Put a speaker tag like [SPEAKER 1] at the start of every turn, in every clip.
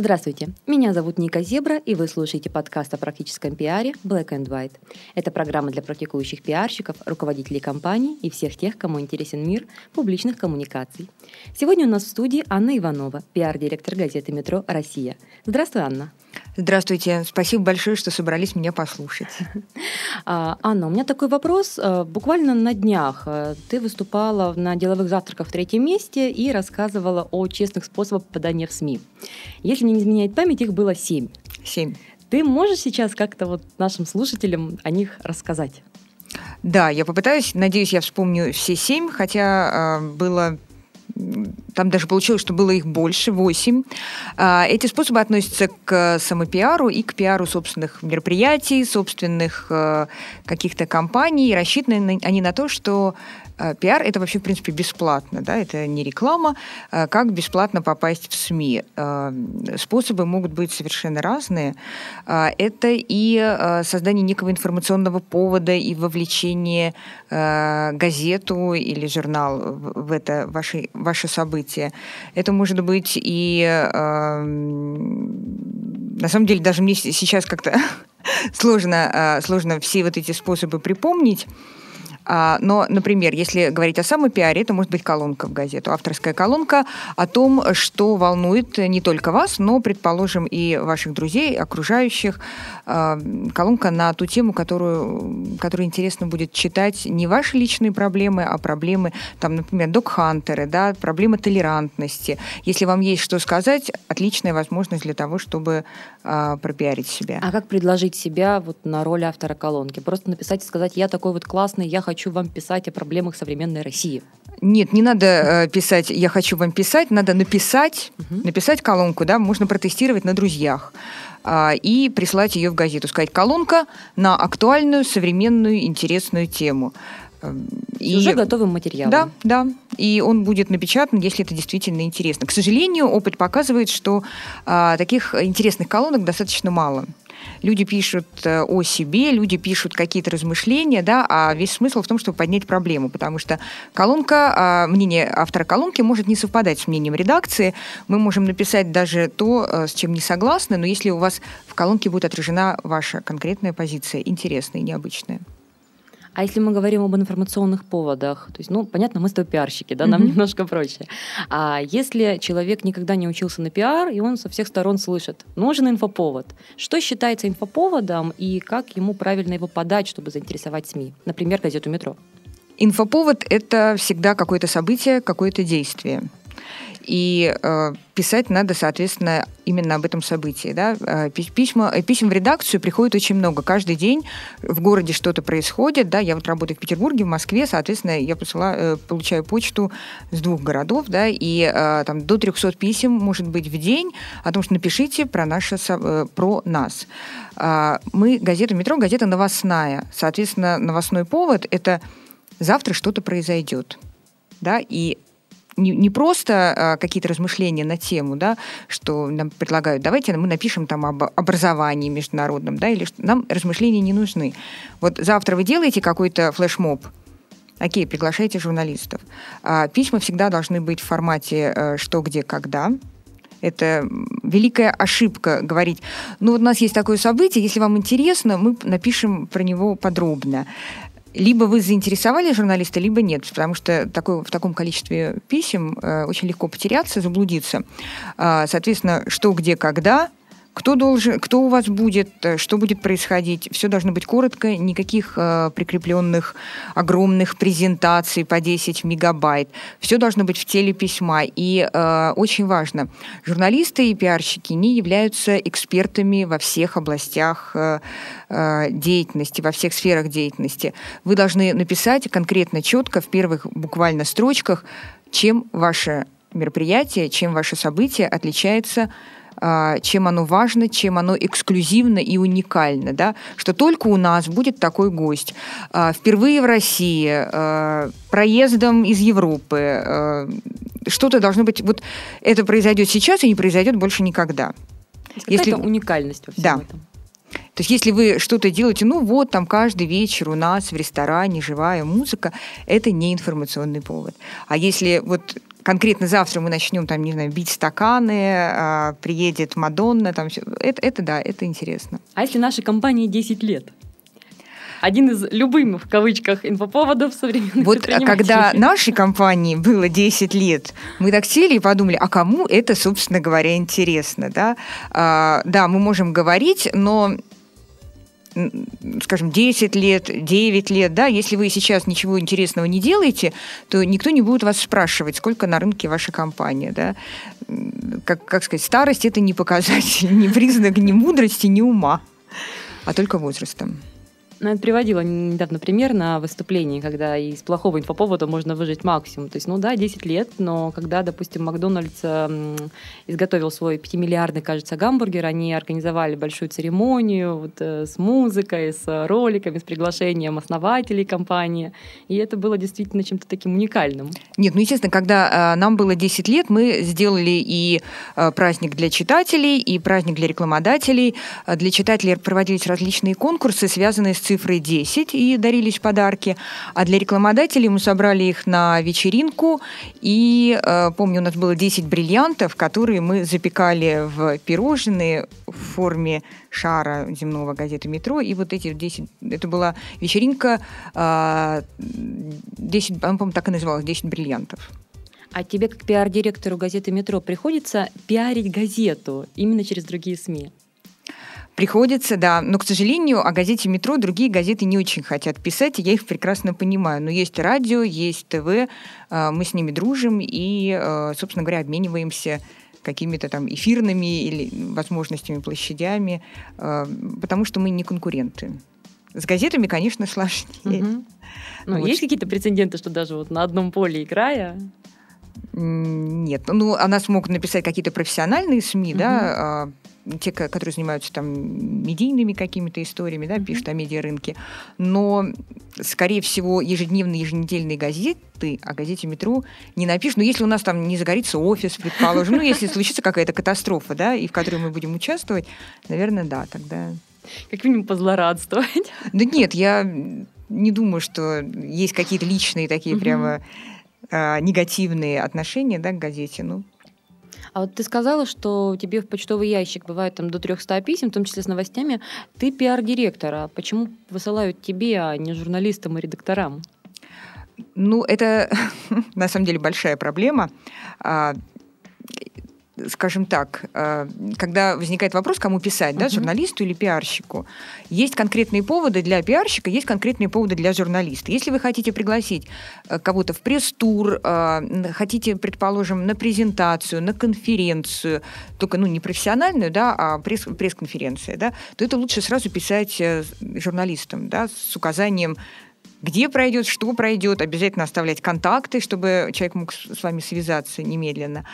[SPEAKER 1] Здравствуйте, меня зовут Ника Зебра, и вы слушаете подкаст о практическом пиаре Black and White. Это программа для практикующих пиарщиков, руководителей компаний и всех тех, кому интересен мир публичных коммуникаций. Сегодня у нас в студии Анна Иванова, пиар-директор газеты «Метро Россия». Здравствуй, Анна.
[SPEAKER 2] Здравствуйте. Спасибо большое, что собрались меня послушать.
[SPEAKER 1] А, Анна, у меня такой вопрос. А, буквально на днях а, ты выступала на деловых завтраках в третьем месте и рассказывала о честных способах попадания в СМИ. Если не изменяет память, их было семь.
[SPEAKER 2] Семь.
[SPEAKER 1] Ты можешь сейчас как-то вот нашим слушателям о них рассказать?
[SPEAKER 2] Да, я попытаюсь. Надеюсь, я вспомню все семь, хотя э, было там даже получилось, что было их больше, восемь. А, эти способы относятся к самопиару и к пиару собственных мероприятий, собственных э, каких-то компаний. Рассчитаны они на то, что пиар это вообще, в принципе, бесплатно, да, это не реклама. Э, как бесплатно попасть в СМИ? Э, способы могут быть совершенно разные. Это и создание некого информационного повода и вовлечение газету или журнал в это ваше, ваше событие. Это может быть и на самом деле даже мне сейчас как-то сложно, сложно все вот эти способы припомнить. А, но, например, если говорить о самопиаре, это может быть колонка в газету, авторская колонка о том, что волнует не только вас, но, предположим, и ваших друзей, окружающих. А, колонка на ту тему, которую, которую интересно будет читать не ваши личные проблемы, а проблемы, там, например, док-хантеры, да, проблемы толерантности. Если вам есть что сказать, отличная возможность для того, чтобы а, пропиарить себя.
[SPEAKER 1] А как предложить себя вот на роль автора колонки? Просто написать и сказать, я такой вот классный, я хочу хочу вам писать о проблемах современной России.
[SPEAKER 2] Нет, не надо э, писать «я хочу вам писать», надо написать, угу. написать колонку, да, можно протестировать на друзьях э, и прислать ее в газету, сказать «колонка на актуальную, современную, интересную тему».
[SPEAKER 1] И, уже готовым материалом.
[SPEAKER 2] Да, да. И он будет напечатан, если это действительно интересно. К сожалению, опыт показывает, что а, таких интересных колонок достаточно мало люди пишут э, о себе, люди пишут какие-то размышления, да, а весь смысл в том, чтобы поднять проблему, потому что колонка, а, мнение автора колонки может не совпадать с мнением редакции. Мы можем написать даже то, э, с чем не согласны, но если у вас в колонке будет отражена ваша конкретная позиция, интересная и необычная.
[SPEAKER 1] А если мы говорим об информационных поводах, то есть, ну, понятно, мы с тобой пиарщики, да, нам mm-hmm. немножко проще. А если человек никогда не учился на пиар, и он со всех сторон слышит, нужен инфоповод. Что считается инфоповодом и как ему правильно его подать, чтобы заинтересовать СМИ? Например, газету «Метро».
[SPEAKER 2] Инфоповод – это всегда какое-то событие, какое-то действие. И э, писать надо, соответственно, именно об этом событии. Да? Э, письма, э, писем в редакцию приходит очень много. Каждый день в городе что-то происходит. Да? Я вот работаю в Петербурге, в Москве, соответственно, я посылаю, э, получаю почту с двух городов, да, и там до 300 писем, может быть, в день о том, что напишите про, наше, про нас. А, мы газета «Метро», газета новостная. Соответственно, новостной повод – это завтра что-то произойдет. Да, и не, не просто а, какие-то размышления на тему, да, что нам предлагают, давайте мы напишем там об образовании международном, да, или что нам размышления не нужны. Вот завтра вы делаете какой-то флешмоб, Окей, приглашайте журналистов. А, письма всегда должны быть в формате э, «что, где, когда». Это великая ошибка говорить, ну вот у нас есть такое событие, если вам интересно, мы напишем про него подробно либо вы заинтересовали журналиста, либо нет, потому что такой, в таком количестве писем э, очень легко потеряться, заблудиться. Э, соответственно, что, где, когда, кто должен, кто у вас будет, э, что будет происходить. Все должно быть коротко, никаких э, прикрепленных огромных презентаций по 10 мегабайт. Все должно быть в теле письма. И э, очень важно, журналисты и пиарщики не являются экспертами во всех областях э, э, деятельности, во всех сферах деятельности. Вы должны написать конкретно, четко, в первых буквально строчках, чем ваше мероприятие, чем ваше событие отличается а, чем оно важно, чем оно эксклюзивно и уникально, да, что только у нас будет такой гость. А, впервые в России, а, проездом из Европы, что-то должно быть, вот это произойдет сейчас и не произойдет больше никогда.
[SPEAKER 1] Если уникальность во всем
[SPEAKER 2] да.
[SPEAKER 1] этом.
[SPEAKER 2] То есть если вы что-то делаете, ну вот там каждый вечер у нас в ресторане живая музыка, это не информационный повод. А если вот конкретно завтра мы начнем там, не знаю, бить стаканы, а, приедет Мадонна, там все, это, это да, это интересно.
[SPEAKER 1] А если нашей компании 10 лет? один из любимых, в кавычках, инфоповодов современных
[SPEAKER 2] Вот когда нашей компании было 10 лет, мы так сели и подумали, а кому это, собственно говоря, интересно, да? А, да, мы можем говорить, но скажем, 10 лет, 9 лет, да, если вы сейчас ничего интересного не делаете, то никто не будет вас спрашивать, сколько на рынке ваша компания, да. Как, как сказать, старость – это не показатель, не признак ни мудрости, ни ума, а только возрастом.
[SPEAKER 1] Ну, я приводила недавно пример на выступлении, когда из плохого инфоповода можно выжить максимум. То есть, ну да, 10 лет, но когда, допустим, Макдональдс изготовил свой 5-миллиардный, кажется, гамбургер, они организовали большую церемонию вот, э, с музыкой, с роликами, с приглашением основателей компании. И это было действительно чем-то таким уникальным.
[SPEAKER 2] Нет, ну, естественно, когда э, нам было 10 лет, мы сделали и э, праздник для читателей, и праздник для рекламодателей. Для читателей проводились различные конкурсы, связанные с цифрой 10 и дарились подарки. А для рекламодателей мы собрали их на вечеринку. И э, помню, у нас было 10 бриллиантов, которые мы запекали в пирожные в форме шара земного газеты «Метро». И вот эти 10... Это была вечеринка э, 10... По-моему, так и называлась «10 бриллиантов».
[SPEAKER 1] А тебе, как пиар-директору газеты «Метро», приходится пиарить газету именно через другие СМИ?
[SPEAKER 2] Приходится, да. Но, к сожалению, о газете «Метро» другие газеты не очень хотят писать, и я их прекрасно понимаю. Но есть радио, есть ТВ, э, мы с ними дружим и, э, собственно говоря, обмениваемся какими-то там эфирными или возможностями, площадями, э, потому что мы не конкуренты. С газетами, конечно, сложнее. Угу.
[SPEAKER 1] Ну, вот. есть какие-то прецеденты, что даже вот на одном поле играя
[SPEAKER 2] нет, ну, о нас могут написать какие-то профессиональные СМИ, угу. да, а, те, которые занимаются там медийными какими-то историями, да, пишут о медиарынке, но, скорее всего, ежедневные, еженедельные газеты о газете «Метро» не напишут. Но если у нас там не загорится офис, предположим, ну, если случится какая-то катастрофа, да, и в которой мы будем участвовать, наверное, да, тогда...
[SPEAKER 1] Как минимум позлорадствовать.
[SPEAKER 2] Да нет, я не думаю, что есть какие-то личные такие прямо э, негативные отношения да, к газете. Ну,
[SPEAKER 1] а вот ты сказала, что тебе в почтовый ящик бывает там до 300 писем, в том числе с новостями. Ты пиар-директор, а почему высылают тебе, а не журналистам и редакторам?
[SPEAKER 2] Ну, это на самом деле большая проблема. Скажем так, э, когда возникает вопрос, кому писать, да, журналисту или пиарщику, есть конкретные поводы для пиарщика, есть конкретные поводы для журналиста. Если вы хотите пригласить э, кого-то в пресс-тур, э, хотите, предположим, на презентацию, на конференцию, только ну, не профессиональную, да, а пресс- пресс-конференция, да, то это лучше сразу писать журналистам да, с указанием где пройдет, что пройдет, обязательно оставлять контакты, чтобы человек мог с вами связаться немедленно.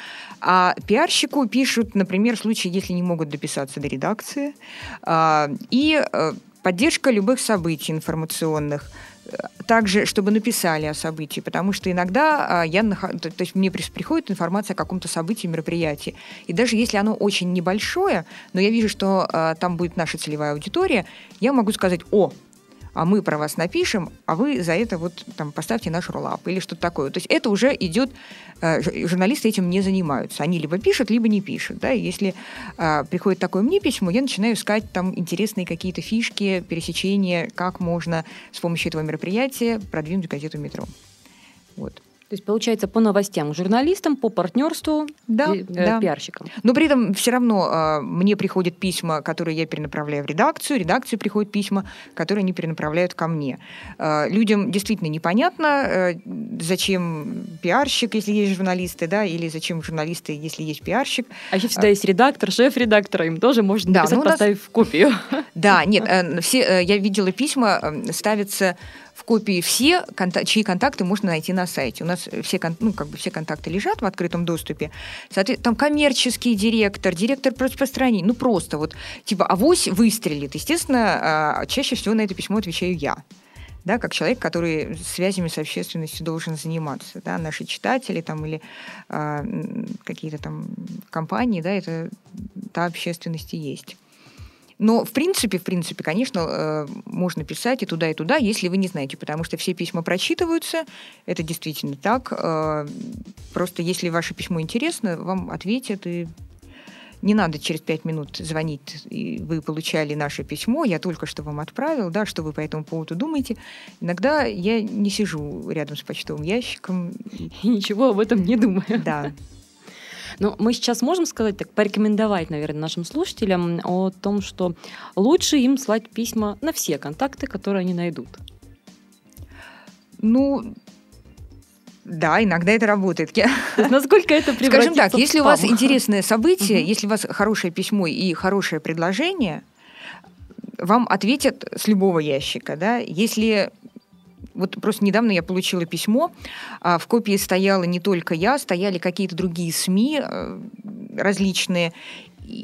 [SPEAKER 2] А пиарщику пишут, например, в случае, если не могут дописаться до редакции, а, и э, поддержка любых событий информационных, также, чтобы написали о событии, потому что иногда а, я, то есть мне приходит информация о каком-то событии, мероприятии, и даже если оно очень небольшое, но я вижу, что а, там будет наша целевая аудитория, я могу сказать, о, а мы про вас напишем, а вы за это вот там поставьте наш роллап или что-то такое. То есть это уже идет, э, журналисты этим не занимаются. Они либо пишут, либо не пишут. Да? И если э, приходит такое мне письмо, я начинаю искать там интересные какие-то фишки, пересечения, как можно с помощью этого мероприятия продвинуть газету «Метро». Вот.
[SPEAKER 1] То есть, получается, по новостям журналистам, по партнерству
[SPEAKER 2] да,
[SPEAKER 1] э,
[SPEAKER 2] да.
[SPEAKER 1] пиарщикам.
[SPEAKER 2] Но при этом все равно э, мне приходят письма, которые я перенаправляю в редакцию, редакции приходят письма, которые они перенаправляют ко мне. Э, людям действительно непонятно, э, зачем пиарщик, если есть журналисты, да, или зачем журналисты, если есть пиарщик.
[SPEAKER 1] А еще всегда есть редактор, шеф редактора, им тоже можно да, написать, ну, поставив нас... копию.
[SPEAKER 2] Да, нет, э, все, э, я видела письма, э, ставятся в копии все, чьи контакты можно найти на сайте. У нас все, ну, как бы все контакты лежат в открытом доступе. Там коммерческий директор, директор по распространению. Ну, просто вот, типа, авось выстрелит. Естественно, а, чаще всего на это письмо отвечаю я да, как человек, который связями с общественностью должен заниматься, да, наши читатели там или э, какие-то там компании, да, это та общественность и есть. Но в принципе, в принципе, конечно, э, можно писать и туда, и туда, если вы не знаете, потому что все письма прочитываются, это действительно так. Э, просто если ваше письмо интересно, вам ответят, и не надо через пять минут звонить, и вы получали наше письмо, я только что вам отправил, да, что вы по этому поводу думаете. Иногда я не сижу рядом с почтовым ящиком.
[SPEAKER 1] И ничего об этом не думаю.
[SPEAKER 2] Да.
[SPEAKER 1] Но мы сейчас можем сказать, так порекомендовать, наверное, нашим слушателям о том, что лучше им слать письма на все контакты, которые они найдут.
[SPEAKER 2] Ну, да, иногда это работает. Я...
[SPEAKER 1] Насколько это
[SPEAKER 2] Скажем так, если у вас интересное событие, угу. если у вас хорошее письмо и хорошее предложение, вам ответят с любого ящика, да. Если вот просто недавно я получила письмо, а в копии стояла не только я, стояли какие-то другие СМИ э, различные,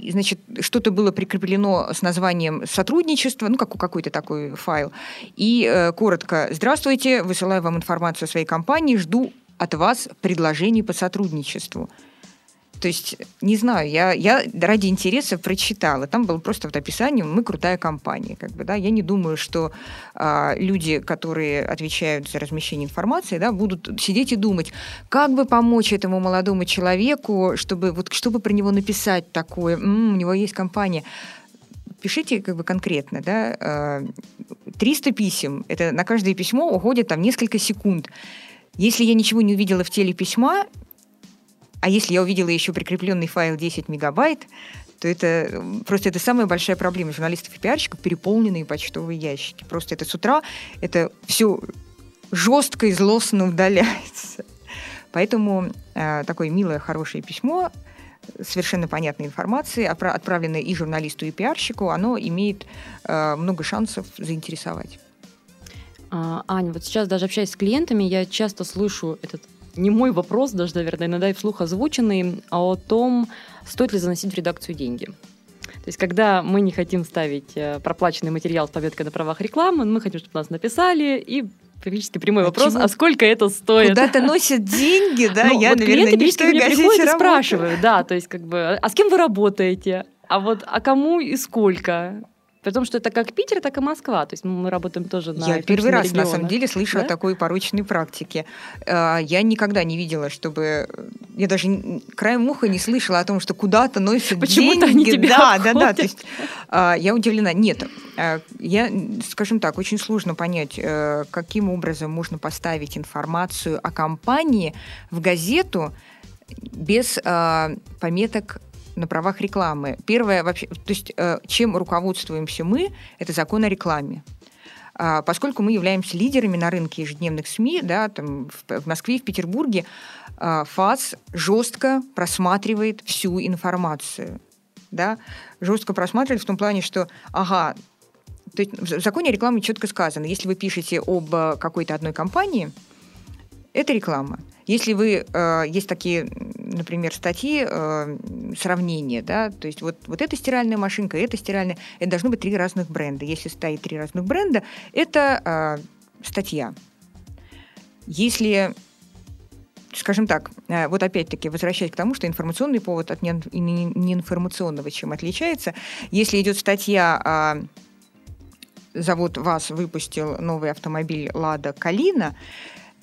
[SPEAKER 2] значит, что-то было прикреплено с названием сотрудничества, ну, как какой-то такой файл. И э, коротко «Здравствуйте, высылаю вам информацию о своей компании, жду от вас предложений по сотрудничеству». То есть, не знаю, я, я ради интереса прочитала. Там было просто вот описание «Мы крутая компания». Как бы, да? Я не думаю, что а, люди, которые отвечают за размещение информации, да, будут сидеть и думать, как бы помочь этому молодому человеку, чтобы, вот, чтобы про него написать такое, м-м, у него есть компания пишите как бы конкретно, да, 300 а, писем, это на каждое письмо уходит там несколько секунд. Если я ничего не увидела в теле письма, а если я увидела еще прикрепленный файл 10 мегабайт, то это просто это самая большая проблема журналистов и пиарщиков, переполненные почтовые ящики. Просто это с утра, это все жестко и злостно удаляется. Поэтому э, такое милое, хорошее письмо совершенно понятной информации, отправленное и журналисту, и пиарщику, оно имеет э, много шансов заинтересовать.
[SPEAKER 1] А, Аня, вот сейчас даже общаясь с клиентами, я часто слышу этот не мой вопрос, даже, наверное, иногда и вслух озвученный, а о том, стоит ли заносить в редакцию деньги. То есть, когда мы не хотим ставить э, проплаченный материал с пометкой на правах рекламы, мы хотим, чтобы нас написали, и практически прямой а вопрос, чего? а сколько это стоит?
[SPEAKER 2] Куда-то носят деньги, да? Ну,
[SPEAKER 1] Я, вот наверное, не в той газете спрашивают, да, то есть, как бы, а с кем вы работаете? А вот, а кому и сколько? При том, что это как Питер, так и Москва. То есть мы работаем тоже на
[SPEAKER 2] Я первый раз, регионах. на самом деле, слышу да? о такой порочной практике. А, я никогда не видела, чтобы... Я даже краем уха не слышала о том, что куда-то носят
[SPEAKER 1] Почему-то
[SPEAKER 2] деньги.
[SPEAKER 1] Они
[SPEAKER 2] да, да, да. То есть а, я удивлена. Нет, а, я, скажем так, очень сложно понять, э, каким образом можно поставить информацию о компании в газету без пометок на правах рекламы. Первое вообще, то есть э, чем руководствуемся мы, это закон о рекламе. А, поскольку мы являемся лидерами на рынке ежедневных СМИ, да, там в Москве, в Петербурге, а, ФАС жестко просматривает всю информацию. Да, жестко просматривает в том плане, что, ага, то есть в законе о рекламе четко сказано, если вы пишете об э, какой-то одной компании, это реклама. Если вы э, есть такие, например, статьи э, сравнения, да, то есть вот вот эта стиральная машинка, эта стиральная, это должно быть три разных бренда. Если стоит три разных бренда, это э, статья. Если скажем так, э, вот опять-таки возвращаясь к тому, что информационный повод от неинформационного чем отличается, если идет статья а, завод ВАЗ выпустил новый автомобиль «Лада Калина»,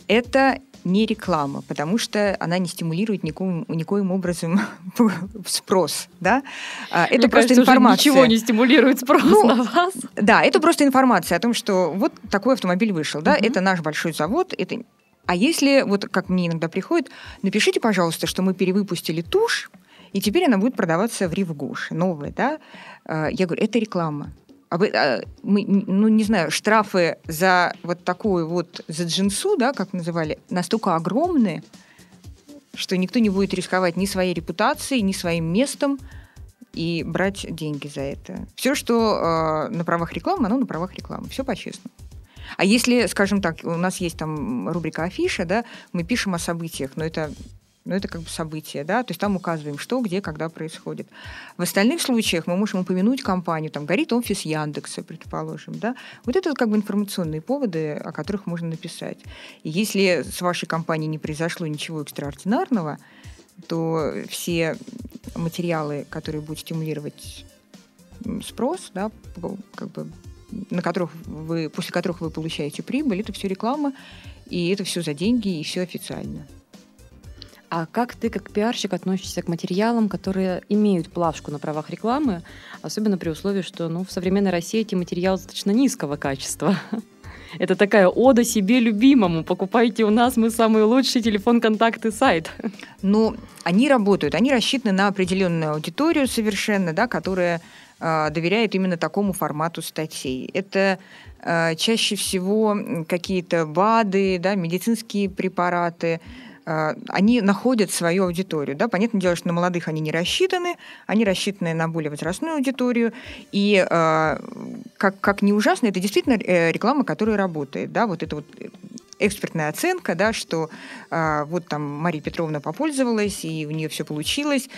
[SPEAKER 2] это не реклама, потому что она не стимулирует никоим, никоим образом спрос. Да?
[SPEAKER 1] А, это Мне просто кажется, информация. ничего не стимулирует спрос ну, на вас.
[SPEAKER 2] Да, это просто информация о том, что вот такой автомобиль вышел. Да? Угу. Это наш большой завод. Это... А если, вот как мне иногда приходит, напишите, пожалуйста, что мы перевыпустили тушь, и теперь она будет продаваться в Ривгуш, новая, да? А, я говорю, это реклама а вы, а, мы, ну не знаю, штрафы за вот такую вот, за джинсу, да, как называли, настолько огромные, что никто не будет рисковать ни своей репутацией, ни своим местом и брать деньги за это. Все, что э, на правах рекламы, оно на правах рекламы. Все по-честному. А если, скажем так, у нас есть там рубрика афиша, да, мы пишем о событиях, но это но это как бы событие, да, то есть там указываем, что, где, когда происходит. В остальных случаях мы можем упомянуть компанию, там горит офис Яндекса, предположим, да. Вот это как бы информационные поводы, о которых можно написать. И если с вашей компанией не произошло ничего экстраординарного, то все материалы, которые будут стимулировать спрос, да, как бы, на которых вы, после которых вы получаете прибыль, это все реклама, и это все за деньги, и все официально.
[SPEAKER 1] А как ты, как пиарщик, относишься к материалам, которые имеют плавшку на правах рекламы, особенно при условии, что ну, в современной России эти материалы достаточно низкого качества? Это такая ода себе любимому. Покупайте у нас, мы самый лучший телефон, контакты, сайт.
[SPEAKER 2] Ну, они работают, они рассчитаны на определенную аудиторию совершенно, да, которая э, доверяет именно такому формату статей. Это э, чаще всего какие-то БАДы, да, медицинские препараты, они находят свою аудиторию. Да? Понятное дело, что на молодых они не рассчитаны, они рассчитаны на более возрастную аудиторию. И а, как, как не ужасно, это действительно э, реклама, которая работает. Да? Вот это вот экспертная оценка, да, что э, вот там Мария Петровна попользовалась, и у нее все получилось.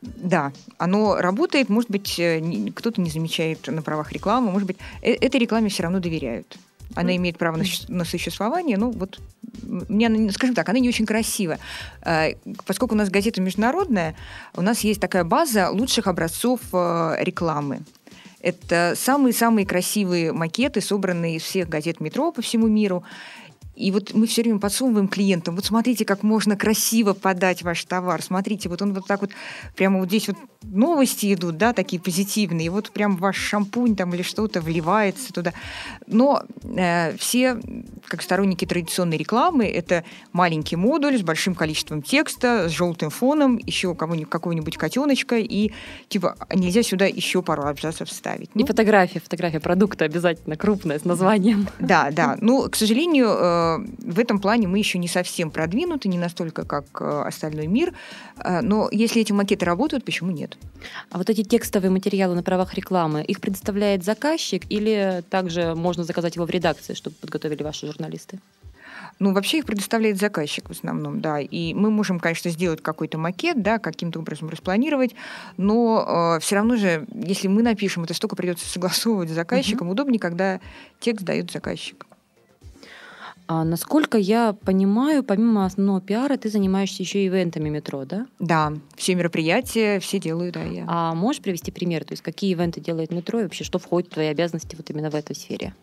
[SPEAKER 2] Да, оно работает, может быть, э, кто-то не замечает на правах рекламы, может быть, э этой рекламе все равно доверяют. Она имеет право на, на существование, ну вот, мне, скажем так, она не очень красивая. Э, поскольку у нас газета международная, у нас есть такая база лучших образцов э, рекламы. Это самые-самые красивые макеты, собранные из всех газет метро по всему миру. И вот мы все время подсовываем клиентам, вот смотрите, как можно красиво подать ваш товар, смотрите, вот он вот так вот, прямо вот здесь вот новости идут, да, такие позитивные, и вот прям ваш шампунь там или что-то вливается туда. Но э, все, как сторонники традиционной рекламы, это маленький модуль с большим количеством текста, с желтым фоном, еще кого-нибудь, какого-нибудь котеночка, и типа нельзя сюда еще пару абзацев вставить.
[SPEAKER 1] Ну, и фотография, фотография продукта обязательно крупная с названием.
[SPEAKER 2] Да, да. Ну, к сожалению, э, в этом плане мы еще не совсем продвинуты, не настолько, как э, остальной мир. Э, но если эти макеты работают, почему нет?
[SPEAKER 1] А вот эти текстовые материалы на правах рекламы, их предоставляет заказчик или также можно заказать его в редакции, чтобы подготовили ваши журналисты?
[SPEAKER 2] Ну, вообще их предоставляет заказчик в основном, да. И мы можем, конечно, сделать какой-то макет, да, каким-то образом распланировать, но э, все равно же, если мы напишем, это столько придется согласовывать с заказчиком. Uh-huh. Удобнее, когда текст дает заказчик.
[SPEAKER 1] А насколько я понимаю, помимо основного пиара, ты занимаешься еще ивентами метро, да?
[SPEAKER 2] Да, все мероприятия, все делаю, да, я.
[SPEAKER 1] А можешь привести пример, то есть какие ивенты делает метро и вообще что входит в твои обязанности вот именно в этой сфере?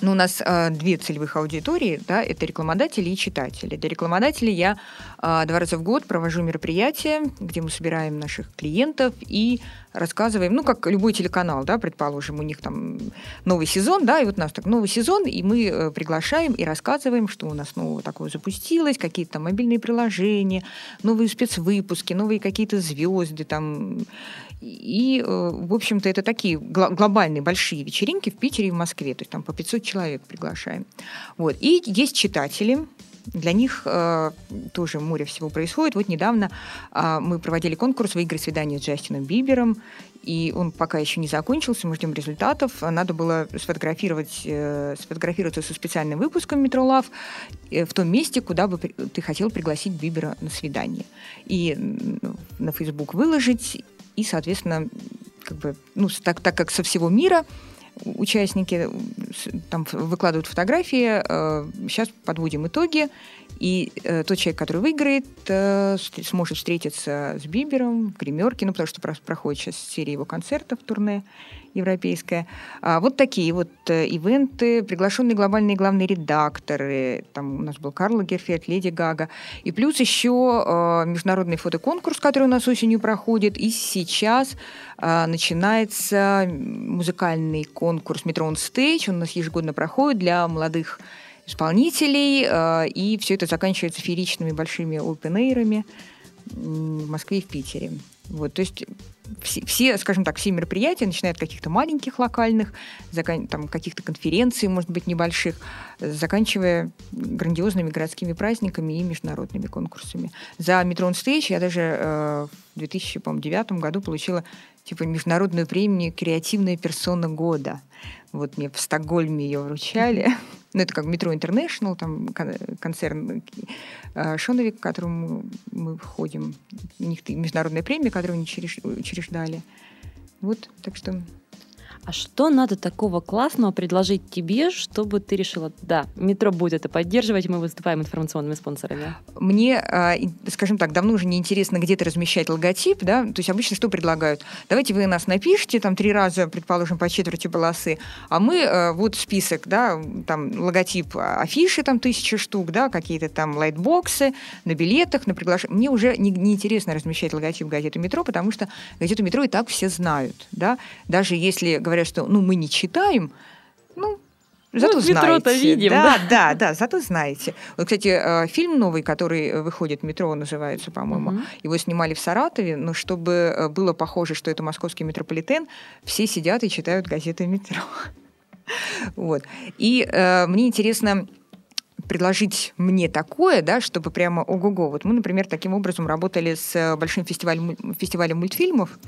[SPEAKER 2] Ну, у нас э, две целевых аудитории, да, это рекламодатели и читатели. Для рекламодателей я э, два раза в год провожу мероприятия, где мы собираем наших клиентов и рассказываем, ну, как любой телеканал, да, предположим, у них там новый сезон, да, и вот у нас так новый сезон, и мы э, приглашаем и рассказываем, что у нас нового такого запустилось, какие-то мобильные приложения, новые спецвыпуски, новые какие-то звезды там, и, э, в общем-то, это такие глобальные большие вечеринки в Питере и в Москве. То есть там по 500 человек приглашаем. Вот. И есть читатели, для них э, тоже море всего происходит. Вот недавно э, мы проводили конкурс «Выиграй свидание с Джастином Бибером», и он пока еще не закончился, мы ждем результатов. Надо было сфотографировать, э, сфотографироваться со специальным выпуском «Метро Лав» э, в том месте, куда бы ты хотел пригласить Бибера на свидание. И на Facebook выложить, и, соответственно, как бы, ну, так, так как со всего мира участники там выкладывают фотографии, э, сейчас подводим итоги, и э, тот человек, который выиграет, э, сможет встретиться с Бибером в гримерке, ну, потому что проходит сейчас серия его концертов, турне европейская. А вот такие вот э, ивенты, приглашенные глобальные главные редакторы, там у нас был Карл Герфельд, Леди Гага, и плюс еще э, международный фотоконкурс, который у нас осенью проходит, и сейчас э, начинается музыкальный конкурс «Метро Stage», он у нас ежегодно проходит для молодых исполнителей, и все это заканчивается фееричными большими open в Москве и в Питере. Вот, то есть все, скажем так, все мероприятия, начиная от каких-то маленьких локальных, закан... там, каких-то конференций, может быть, небольших, заканчивая грандиозными городскими праздниками и международными конкурсами. За Метрон Стейдж я даже э, в 2009 году получила типа международную премию «Креативная персона года». Вот мне в Стокгольме ее вручали. Ну, это как Метро Интернешнл, там концерн э, Шоновик, к которому мы входим. У них международная премия, которую они учреждали. Вот, так что
[SPEAKER 1] А что надо такого классного предложить тебе, чтобы ты решила, да, метро будет это поддерживать, мы выступаем информационными спонсорами?
[SPEAKER 2] Мне, а, скажем так, давно уже не интересно где-то размещать логотип, да, то есть обычно что предлагают? Давайте вы нас напишите там три раза, предположим, по четверти полосы, а мы а, вот список, да, там логотип афиши там тысяча штук, да, какие-то там лайтбоксы на билетах, на приглашение. Мне уже не, не интересно размещать логотип газеты «Метро», потому что газету «Метро» и так все знают, да, даже если говорят говорят, что ну, мы не читаем, ну, Зато ну, знаете.
[SPEAKER 1] видим.
[SPEAKER 2] Да, да, да, да, зато знаете. Вот, кстати, э, фильм новый, который выходит, «Метро» называется, по-моему, угу. его снимали в Саратове, но чтобы э, было похоже, что это московский метрополитен, все сидят и читают газеты «Метро». Вот. И э, мне интересно предложить мне такое, да, чтобы прямо ого-го. Вот мы, например, таким образом работали с э, большим фестивалем, фестивалем мультфильмов.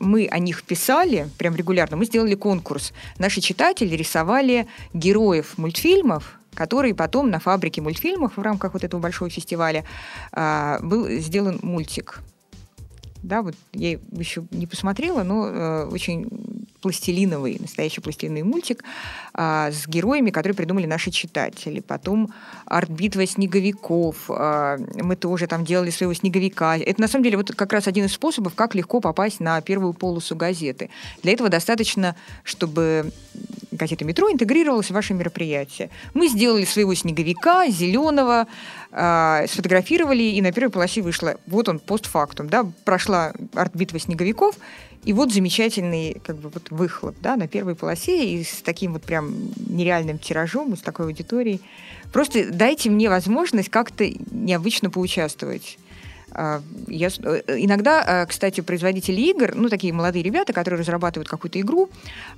[SPEAKER 2] Мы о них писали, прям регулярно, мы сделали конкурс. Наши читатели рисовали героев мультфильмов, которые потом на фабрике мультфильмов в рамках вот этого большого фестиваля а, был сделан мультик. Да, вот я еще не посмотрела, но э, очень пластилиновый, настоящий пластилиновый мультик а, с героями, которые придумали наши читатели. Потом арт-битва снеговиков. А, мы тоже там делали своего снеговика. Это на самом деле вот как раз один из способов, как легко попасть на первую полосу газеты. Для этого достаточно, чтобы газета «Метро» интегрировалась в ваше мероприятие. Мы сделали своего снеговика, зеленого, э, сфотографировали, и на первой полосе вышло. Вот он, постфактум, да, прошла арт-битва снеговиков, и вот замечательный как бы, вот выхлоп да, на первой полосе и с таким вот прям нереальным тиражом, с такой аудиторией. Просто дайте мне возможность как-то необычно поучаствовать. А, я, э, иногда, а, кстати, производители игр, ну, такие молодые ребята, которые разрабатывают какую-то игру,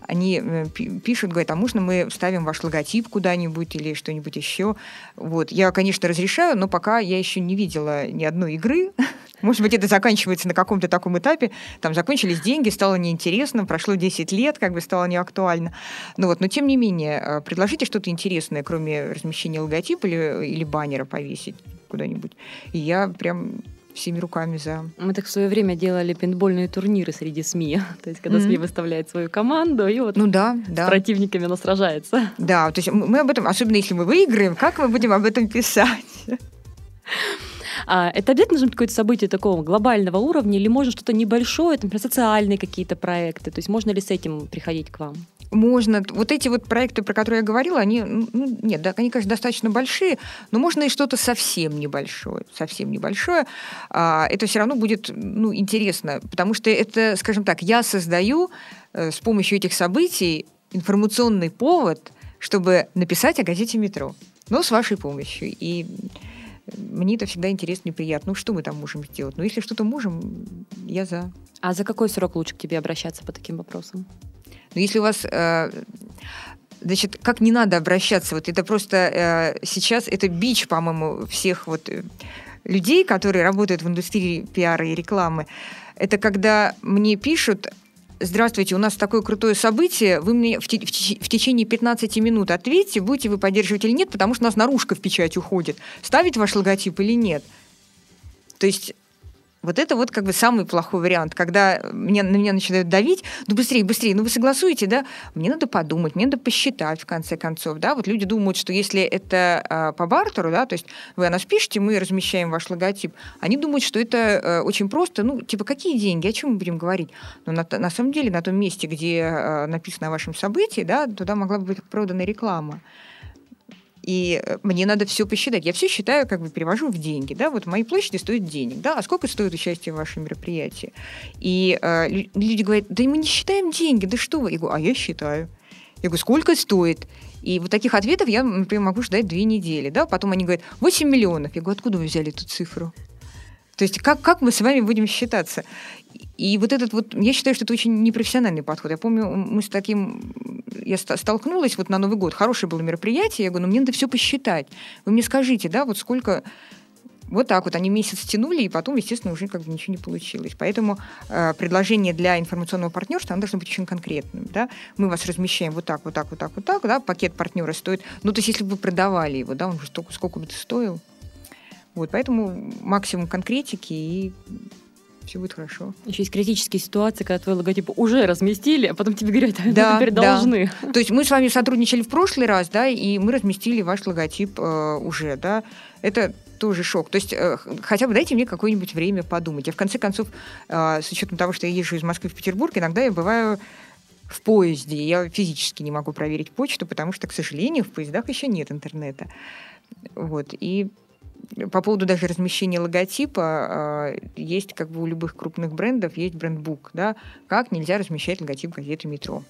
[SPEAKER 2] они э, пишут, говорят, а можно мы вставим ваш логотип куда-нибудь или что-нибудь еще? Вот. Я, конечно, разрешаю, но пока я еще не видела ни одной игры. Может быть, это заканчивается на каком-то таком этапе. Там закончились деньги, стало неинтересно, прошло 10 лет, как бы стало неактуально. Ну вот, но тем не менее, а, предложите что-то интересное, кроме размещения логотипа или, или баннера повесить куда-нибудь. И я прям всеми руками за.
[SPEAKER 1] Мы так в свое время делали пейнтбольные турниры среди СМИ. То есть, когда mm-hmm. СМИ выставляет свою команду, и вот
[SPEAKER 2] ну, да, да.
[SPEAKER 1] с противниками она сражается.
[SPEAKER 2] Да, то есть мы об этом, особенно если мы выиграем, как мы будем об этом писать?
[SPEAKER 1] А, это обязательно быть какое-то событие такого глобального уровня, или можно что-то небольшое, например, социальные какие-то проекты? То есть можно ли с этим приходить к вам?
[SPEAKER 2] Можно... Вот эти вот проекты, про которые я говорила, они, ну, нет, да, они, конечно, достаточно большие, но можно и что-то совсем небольшое, совсем небольшое. А, это все равно будет, ну, интересно, потому что это, скажем так, я создаю э, с помощью этих событий информационный повод, чтобы написать о газете «Метро». Но с вашей помощью. И мне это всегда интересно и приятно. Ну, что мы там можем сделать? Ну, если что-то можем, я за.
[SPEAKER 1] А за какой срок лучше к тебе обращаться по таким вопросам?
[SPEAKER 2] Но если у вас э, значит, как не надо обращаться, вот это просто э, сейчас, это бич, по-моему, всех вот э, людей, которые работают в индустрии пиара и рекламы, это когда мне пишут, здравствуйте, у нас такое крутое событие, вы мне в, в, в течение 15 минут ответьте, будете вы поддерживать или нет, потому что у нас наружка в печать уходит. Ставить ваш логотип или нет? То есть вот это вот как бы самый плохой вариант, когда меня, на меня начинают давить, ну быстрее, быстрее, ну вы согласуете, да? Мне надо подумать, мне надо посчитать в конце концов, да? Вот люди думают, что если это э, по бартеру, да, то есть вы о нас пишете, мы размещаем ваш логотип, они думают, что это э, очень просто, ну типа какие деньги, о чем мы будем говорить? Но на, на самом деле на том месте, где э, написано о вашем событии, да, туда могла бы быть продана реклама. И э, мне надо все посчитать. Я все считаю, как бы перевожу в деньги. Да? Вот мои площади стоят денег. Да? А сколько стоит участие в вашем мероприятии? И э, люди говорят, да мы не считаем деньги, да что вы? Я говорю, а я считаю. Я говорю, сколько стоит? И вот таких ответов я, например, могу ждать две недели. Да? Потом они говорят, 8 миллионов. Я говорю, откуда вы взяли эту цифру? То есть как, как мы с вами будем считаться? И вот этот вот, я считаю, что это очень непрофессиональный подход. Я помню, мы с таким, я столкнулась вот на Новый год, хорошее было мероприятие, я говорю, ну мне надо все посчитать. Вы мне скажите, да, вот сколько вот так вот они месяц тянули, и потом, естественно, уже как бы ничего не получилось. Поэтому э, предложение для информационного партнерства, оно должно быть очень конкретным. Да? Мы вас размещаем вот так, вот так, вот так, вот так, да? пакет партнера стоит. Ну, то есть, если бы вы продавали его, да, он же столько, сколько бы это стоил. Вот, поэтому максимум конкретики и все будет хорошо.
[SPEAKER 1] Еще есть критические ситуации, когда твой логотип уже разместили, а потом тебе говорят, а
[SPEAKER 2] Да,
[SPEAKER 1] мы теперь
[SPEAKER 2] да.
[SPEAKER 1] должны.
[SPEAKER 2] То есть мы с вами сотрудничали в прошлый раз, да, и мы разместили ваш логотип э, уже, да. Это тоже шок. То есть э, хотя бы дайте мне какое-нибудь время подумать. Я в конце концов, э, с учетом того, что я езжу из Москвы в Петербург, иногда я бываю в поезде. Я физически не могу проверить почту, потому что, к сожалению, в поездах еще нет интернета. Вот. И по поводу даже размещения логотипа, э, есть как бы у любых крупных брендов есть брендбук, да, как нельзя размещать логотип газеты «Метро»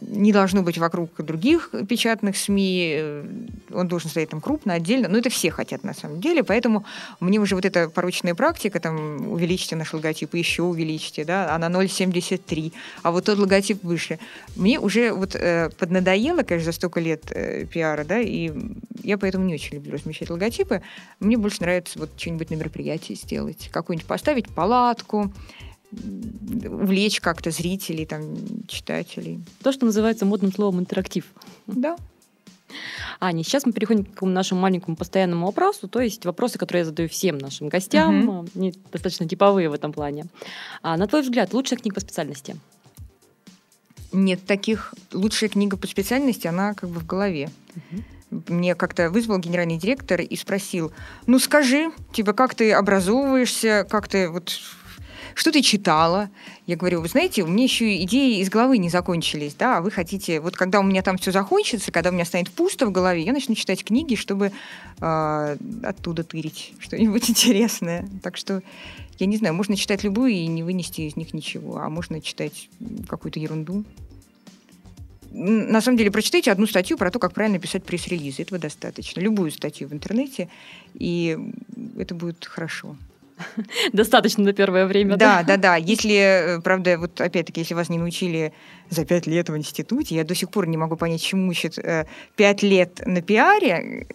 [SPEAKER 2] не должно быть вокруг других печатных СМИ, э, он должен стоять там крупно, отдельно, но это все хотят на самом деле, поэтому мне уже вот эта порочная практика, там, увеличьте наш логотип, еще увеличьте, да, а на 0,73, а вот тот логотип выше. Мне уже вот э, поднадоело, конечно, за столько лет э, пиара, да, и я поэтому не очень люблю размещать логотипы. Мне больше нравится вот что-нибудь на мероприятии сделать, какую-нибудь поставить палатку, увлечь как-то зрителей, там, читателей.
[SPEAKER 1] То, что называется модным словом интерактив.
[SPEAKER 2] Да.
[SPEAKER 1] Аня, сейчас мы переходим к нашему маленькому постоянному вопросу, то есть вопросы, которые я задаю всем нашим гостям, а, они достаточно типовые в этом плане. А, на твой взгляд, лучшая книга по специальности?
[SPEAKER 2] Нет таких. Лучшая книга по специальности, она как бы в голове. Мне как-то вызвал генеральный директор и спросил, ну скажи, типа, как ты образовываешься, как ты вот что ты читала? Я говорю, вы знаете, у меня еще идеи из головы не закончились, да, а вы хотите, вот когда у меня там все закончится, когда у меня станет пусто в голове, я начну читать книги, чтобы э, оттуда тырить что-нибудь интересное. Так что, я не знаю, можно читать любую и не вынести из них ничего, а можно читать какую-то ерунду. На самом деле, прочитайте одну статью про то, как правильно писать пресс-релизы. Этого достаточно. Любую статью в интернете, и это будет хорошо.
[SPEAKER 1] Достаточно на первое время,
[SPEAKER 2] Да, да, да. Если, э, правда, вот опять-таки, если вас не научили за пять лет в институте, я до сих пор не могу понять, чему учат э, пять лет на пиаре.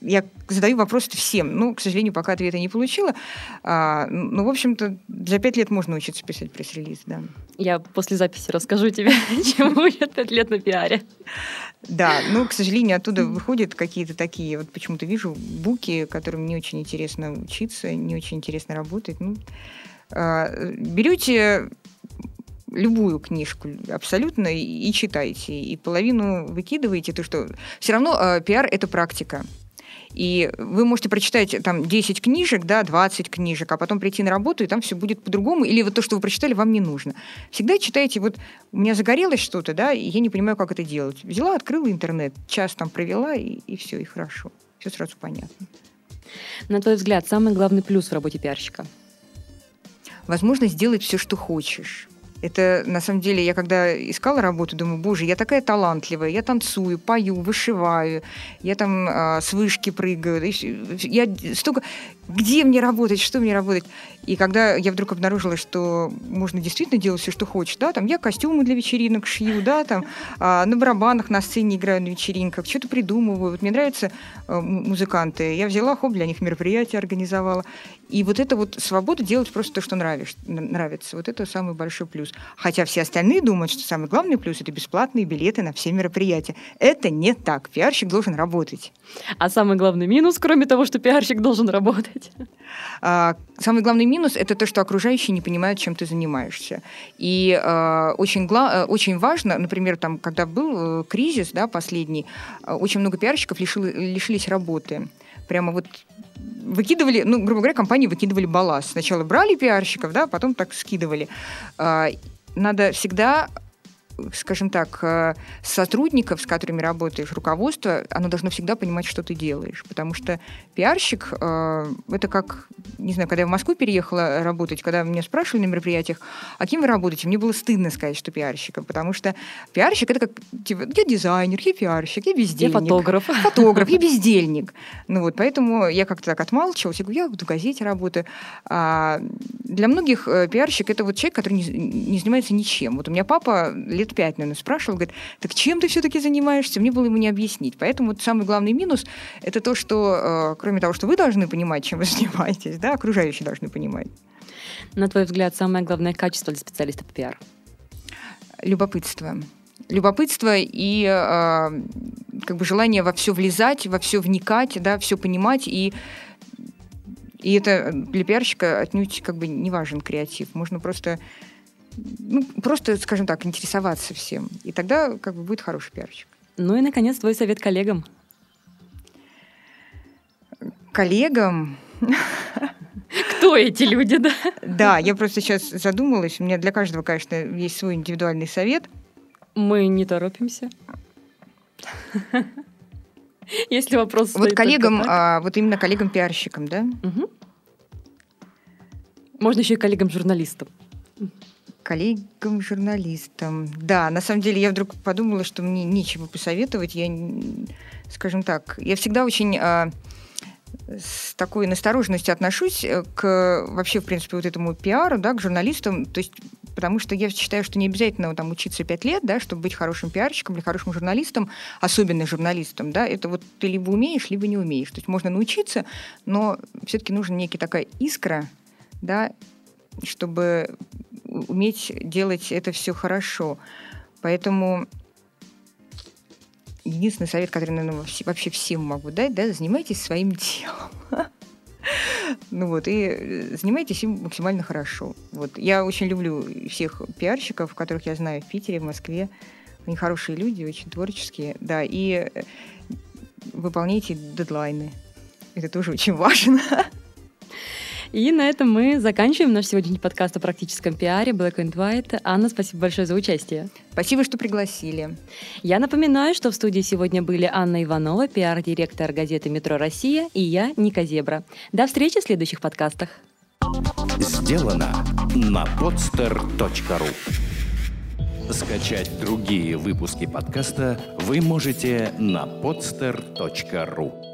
[SPEAKER 2] Я задаю вопрос всем. Ну, к сожалению, пока ответа не получила. А, ну, в общем-то, за пять лет можно учиться писать пресс-релиз, да.
[SPEAKER 1] Я после записи расскажу тебе, чему учат пять лет на пиаре.
[SPEAKER 2] Да, но, к сожалению, оттуда выходят какие-то такие, вот почему-то вижу буки, которым не очень интересно учиться, не очень интересно работать. Ну, а, берете любую книжку абсолютно и, читайте, и половину выкидываете, то что все равно а, пиар это практика. И вы можете прочитать там 10 книжек, да, 20 книжек, а потом прийти на работу, и там все будет по-другому, или вот то, что вы прочитали, вам не нужно. Всегда читайте, вот у меня загорелось что-то, да, и я не понимаю, как это делать. Взяла, открыла интернет, час там провела, и, и все, и хорошо. Все сразу понятно.
[SPEAKER 1] На твой взгляд, самый главный плюс в работе пиарщика?
[SPEAKER 2] Возможность сделать все, что хочешь. Это, на самом деле, я когда искала работу, думаю, боже, я такая талантливая, я танцую, пою, вышиваю, я там а, с вышки прыгаю, всё. я столько... Где мне работать, что мне работать? И когда я вдруг обнаружила, что можно действительно делать все, что хочешь, да, там я костюмы для вечеринок шью, да, там а, на барабанах на сцене играю на вечеринках, что-то придумываю. Вот мне нравятся а, музыканты. Я взяла, хоп, для них мероприятие организовала. И вот это вот свобода делать просто то, что нравишь, нравится. Вот это самый большой плюс. Хотя все остальные думают, что самый главный плюс – это бесплатные билеты на все мероприятия. Это не так. Пиарщик должен работать.
[SPEAKER 1] А самый главный минус, кроме того, что пиарщик должен работать?
[SPEAKER 2] А, Самый главный минус – это то, что окружающие не понимают, чем ты занимаешься. И а, очень, гла- э, очень важно, например, там, когда был э, кризис да, последний, а, очень много пиарщиков лишило- лишились работы. Прямо вот выкидывали, ну, грубо говоря, компании выкидывали балласт. Сначала брали пиарщиков, да, потом так скидывали. А, Надо всегда скажем так, э, сотрудников, с которыми работаешь, руководство, оно должно всегда понимать, что ты делаешь. Потому что пиарщик э, это как, не знаю, когда я в Москву переехала работать, когда меня спрашивали на мероприятиях, а кем вы работаете, мне было стыдно сказать, что пиарщика, потому что пиарщик это как, типа, я дизайнер, я пиарщик, я
[SPEAKER 1] Я
[SPEAKER 2] бездельник.
[SPEAKER 1] фотограф.
[SPEAKER 2] Фотограф, я бездельник. Ну вот, поэтому я как-то так отмалчивалась. Я говорю, я в газете работаю. А для многих э, пиарщик это вот человек, который не, не занимается ничем. Вот у меня папа лет пять, наверное, спрашивал, говорит, так чем ты все-таки занимаешься? Мне было ему не объяснить. Поэтому вот самый главный минус это то, что э, кроме того, что вы должны понимать, чем вы занимаетесь, да, окружающие должны понимать.
[SPEAKER 1] На твой взгляд, самое главное качество для специалиста по пиар?
[SPEAKER 2] Любопытство. Любопытство и э, как бы желание во все влезать, во все вникать, да, все понимать и И это для пиарщика отнюдь как бы не важен креатив. Можно просто, ну, просто, скажем так, интересоваться всем. И тогда как бы будет хороший пиарщик.
[SPEAKER 1] Ну и, наконец, твой совет коллегам.
[SPEAKER 2] Коллегам?
[SPEAKER 1] Кто эти люди, да?
[SPEAKER 2] Да, я просто сейчас задумалась. У меня для каждого, конечно, есть свой индивидуальный совет.
[SPEAKER 1] Мы не торопимся. Если вопрос
[SPEAKER 2] Вот коллегам, а, вот именно коллегам-пиарщикам, да?
[SPEAKER 1] Угу. Можно еще и коллегам-журналистам.
[SPEAKER 2] Коллегам-журналистам. Да, на самом деле я вдруг подумала, что мне нечего посоветовать. Я, скажем так, я всегда очень а, с такой настороженностью отношусь э, к вообще, в принципе, вот этому пиару, да, к журналистам. То есть потому что я считаю, что не обязательно там учиться пять лет, да, чтобы быть хорошим пиарщиком или хорошим журналистом, особенно журналистом, да, это вот ты либо умеешь, либо не умеешь. То есть можно научиться, но все-таки нужна некая такая искра, да, чтобы уметь делать это все хорошо. Поэтому единственный совет, который, наверное, вообще всем могу дать, да, занимайтесь своим делом. Ну вот, и э, занимайтесь им максимально хорошо. Вот. Я очень люблю всех пиарщиков, которых я знаю в Питере, в Москве. Они хорошие люди, очень творческие, да, и э, выполняйте дедлайны. Это тоже очень важно.
[SPEAKER 1] И на этом мы заканчиваем наш сегодняшний подкаст о практическом пиаре Black and White. Анна, спасибо большое за участие.
[SPEAKER 2] Спасибо, что пригласили.
[SPEAKER 1] Я напоминаю, что в студии сегодня были Анна Иванова, пиар-директор газеты «Метро Россия» и я, Ника Зебра. До встречи в следующих подкастах.
[SPEAKER 3] Сделано на podster.ru Скачать другие выпуски подкаста вы можете на podster.ru